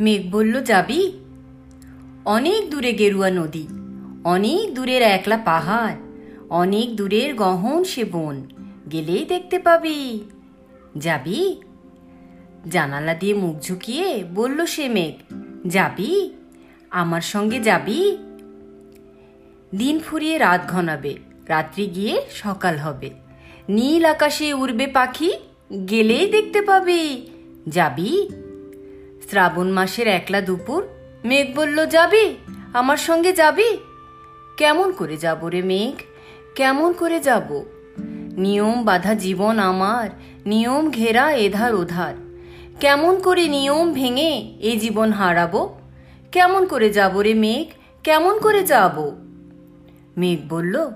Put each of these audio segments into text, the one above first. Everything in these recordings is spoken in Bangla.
মেঘ বলল যাবি? অনেক দূরে গেরুয়া নদী, অনেক দূরের একলা পাহাড়, অনেক দূরের গহন সে বন, গেলেই দেখতে পাবি। যাবি? জানালা দিয়ে মুখ ঝুঁকিয়ে বলল সে মেঘ, যাবি? আমার সঙ্গে যাবি? দিন ফুরিয়ে রাত ঘনাবে, রাত্রি গিয়ে সকাল হবে। নীল আকাশে উড়বে পাখি, গেলেই দেখতে পাবি। যাবি? শ্রাবণ মাসের একলা দুপুর, মেঘ বলল, যাবি? আমার সঙ্গে যাবি? কেমন করে যাব রে মেঘ? কেমন করে যাব? নিয়ম বাধা জীবন আমার, নিয়ম ঘেরা এধার ওধার। কেমন করে নিয়ম ভেঙে এ জীবন হারাবো? কেমন করে যাব রে মেঘ? কেমন করে যাব? মেঘ বলল,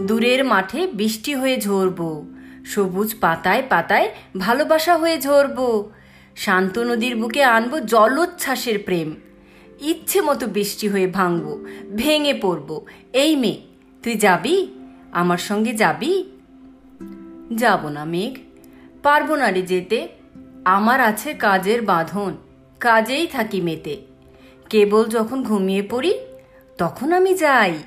দূরের মাঠে বৃষ্টি হয়ে ঝরব, সবুজ পাতায় পাতায় ভালোবাসা হয়ে ঝরব। শান্ত নদীর বুকে আনব জলোচ্ছ্বাসের প্রেম। ইচ্ছে মতো বৃষ্টি হয়ে ভাঙব, ভেঙে পড়ব। এই মেঘ, তুই যাবি? আমার সঙ্গে যাবি? যাব না মেঘ। পারব না রে যেতে। আমার আছে কাজের বাঁধন, কাজেই থাকি মেতে। কেবল যখন ঘুমিয়ে পড়ি, তখন আমি যাই।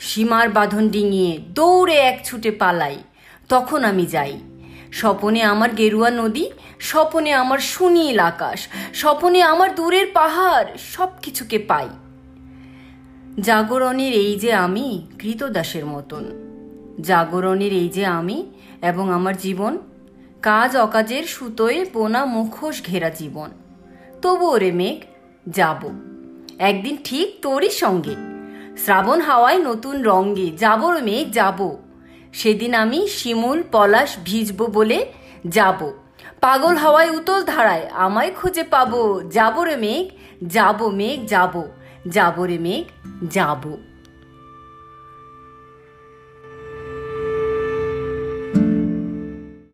সীমার বাঁধন ডিঙিয়ে দৌড়ে এক ছুটে পালাই, তখন আমি যাই। স্বপনে আমার গেরুয়া নদী, স্বপনে আমার সুনীল আকাশ, স্বপনে আমার দূরের পাহাড় সব কিছুকে পাই। জাগরণের এই যে আমি কৃতদাসের মতন। জাগরণের এই যে আমি এবং আমার জীবন, কাজ অকাজের সুতোয় বোনা মুখোশ ঘেরা জীবন। তবুও রে মেঘ, যাব। একদিন ঠিক তোরই সঙ্গে। শ্রাবণ হাওয়ায় নতুন রঙ্গে যাব রে মেঘ, যাব। সেদিন আমি শিমুল পলাশ ভিজব বলে যাব। পাগল হাওয়ায় উতল ধারায় আমায় খুঁজে পাবো। যাব রে মেঘ, যাব মেঘ, যাব। যাব রে মেঘ, যাব।